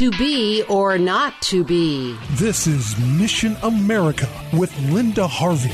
To be or not to be. This is Mission America with Linda Harvey.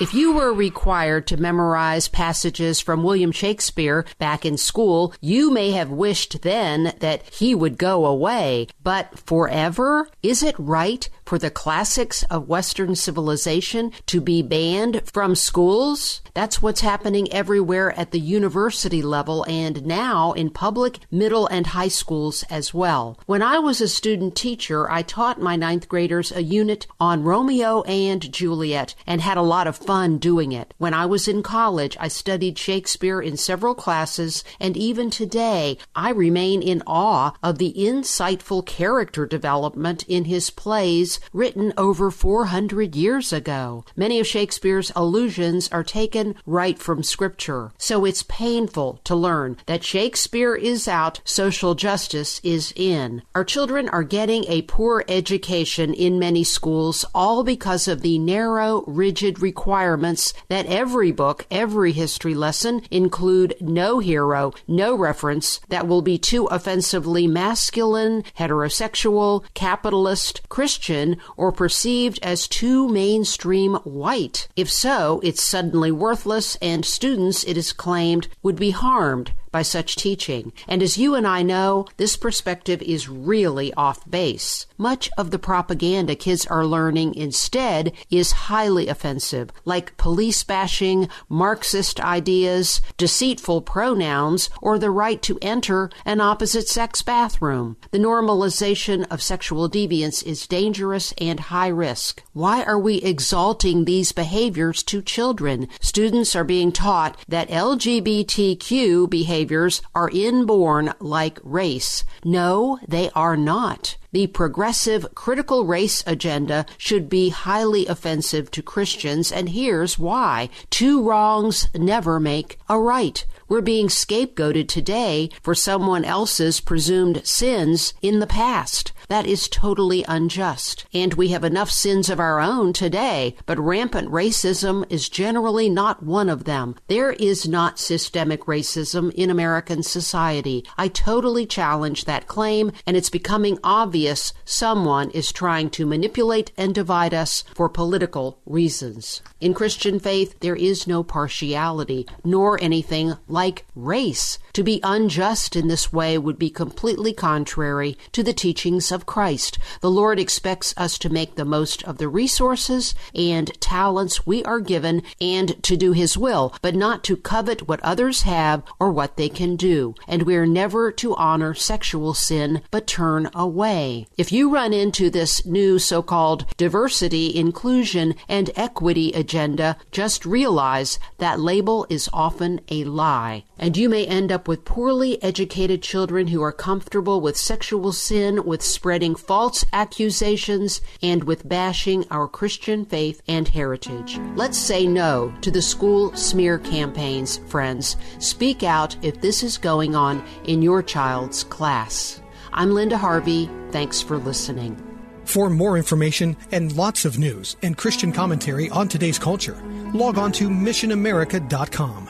If you were required to memorize passages from William Shakespeare back in school, you may have wished then that he would go away. But forever? Is it right for the classics of Western civilization to be banned from schools? That's what's happening everywhere at the university level and now in public, middle, and high schools as well. When I was a student teacher, I taught my ninth graders a unit on Romeo and Juliet and had a lot of fun doing it. When I was in college, I studied Shakespeare in several classes, and even today, I remain in awe of the insightful character development in his plays written over 400 years ago. Many of Shakespeare's allusions are taken right from Scripture, so it's painful to learn that Shakespeare is out, social justice is in. Our children are getting a poor education in many schools, all because of the narrow, rigid requirements that every book, every history lesson include no hero, no reference that will be too offensively masculine, heterosexual, capitalist, Christian, or perceived as too mainstream white. If so, it's suddenly worthless, and students, it is claimed, would be harmed by such teaching. And as you and I know, this perspective is really off base. Much of the propaganda kids are learning instead is highly offensive, like police bashing, Marxist ideas, deceitful pronouns, or the right to enter an opposite sex bathroom. The normalization of sexual deviance is dangerous and high risk. Why are we exalting these behaviors to children? Students are being taught that LGBTQ behaviors are inborn like race. No, they are not. The progressive critical race agenda should be highly offensive to Christians, and here's why. Two wrongs never make a right. We're being scapegoated today for someone else's presumed sins in the past. That is totally unjust. And we have enough sins of our own today, but rampant racism is generally not one of them. There is not systemic racism in American society. I totally challenge that claim, and it's becoming obvious someone is trying to manipulate and divide us for political reasons. In Christian faith, there is no partiality, nor anything like race. To be unjust in this way would be completely contrary to the teachings of Christ. The Lord expects us to make the most of the resources and talents we are given and to do His will, but not to covet what others have or what they can do. And we are never to honor sexual sin, but turn away. If you run into this new so called diversity, inclusion, and equity agenda, just realize that label is often a lie. And you may end up with poorly educated children who are comfortable with sexual sin, with spreading false accusations, and with bashing our Christian faith and heritage. Let's say no to the school smear campaigns, friends. Speak out if this is going on in your child's class. I'm Linda Harvey. Thanks for listening. For more information and lots of news and Christian commentary on today's culture, log on to missionamerica.com.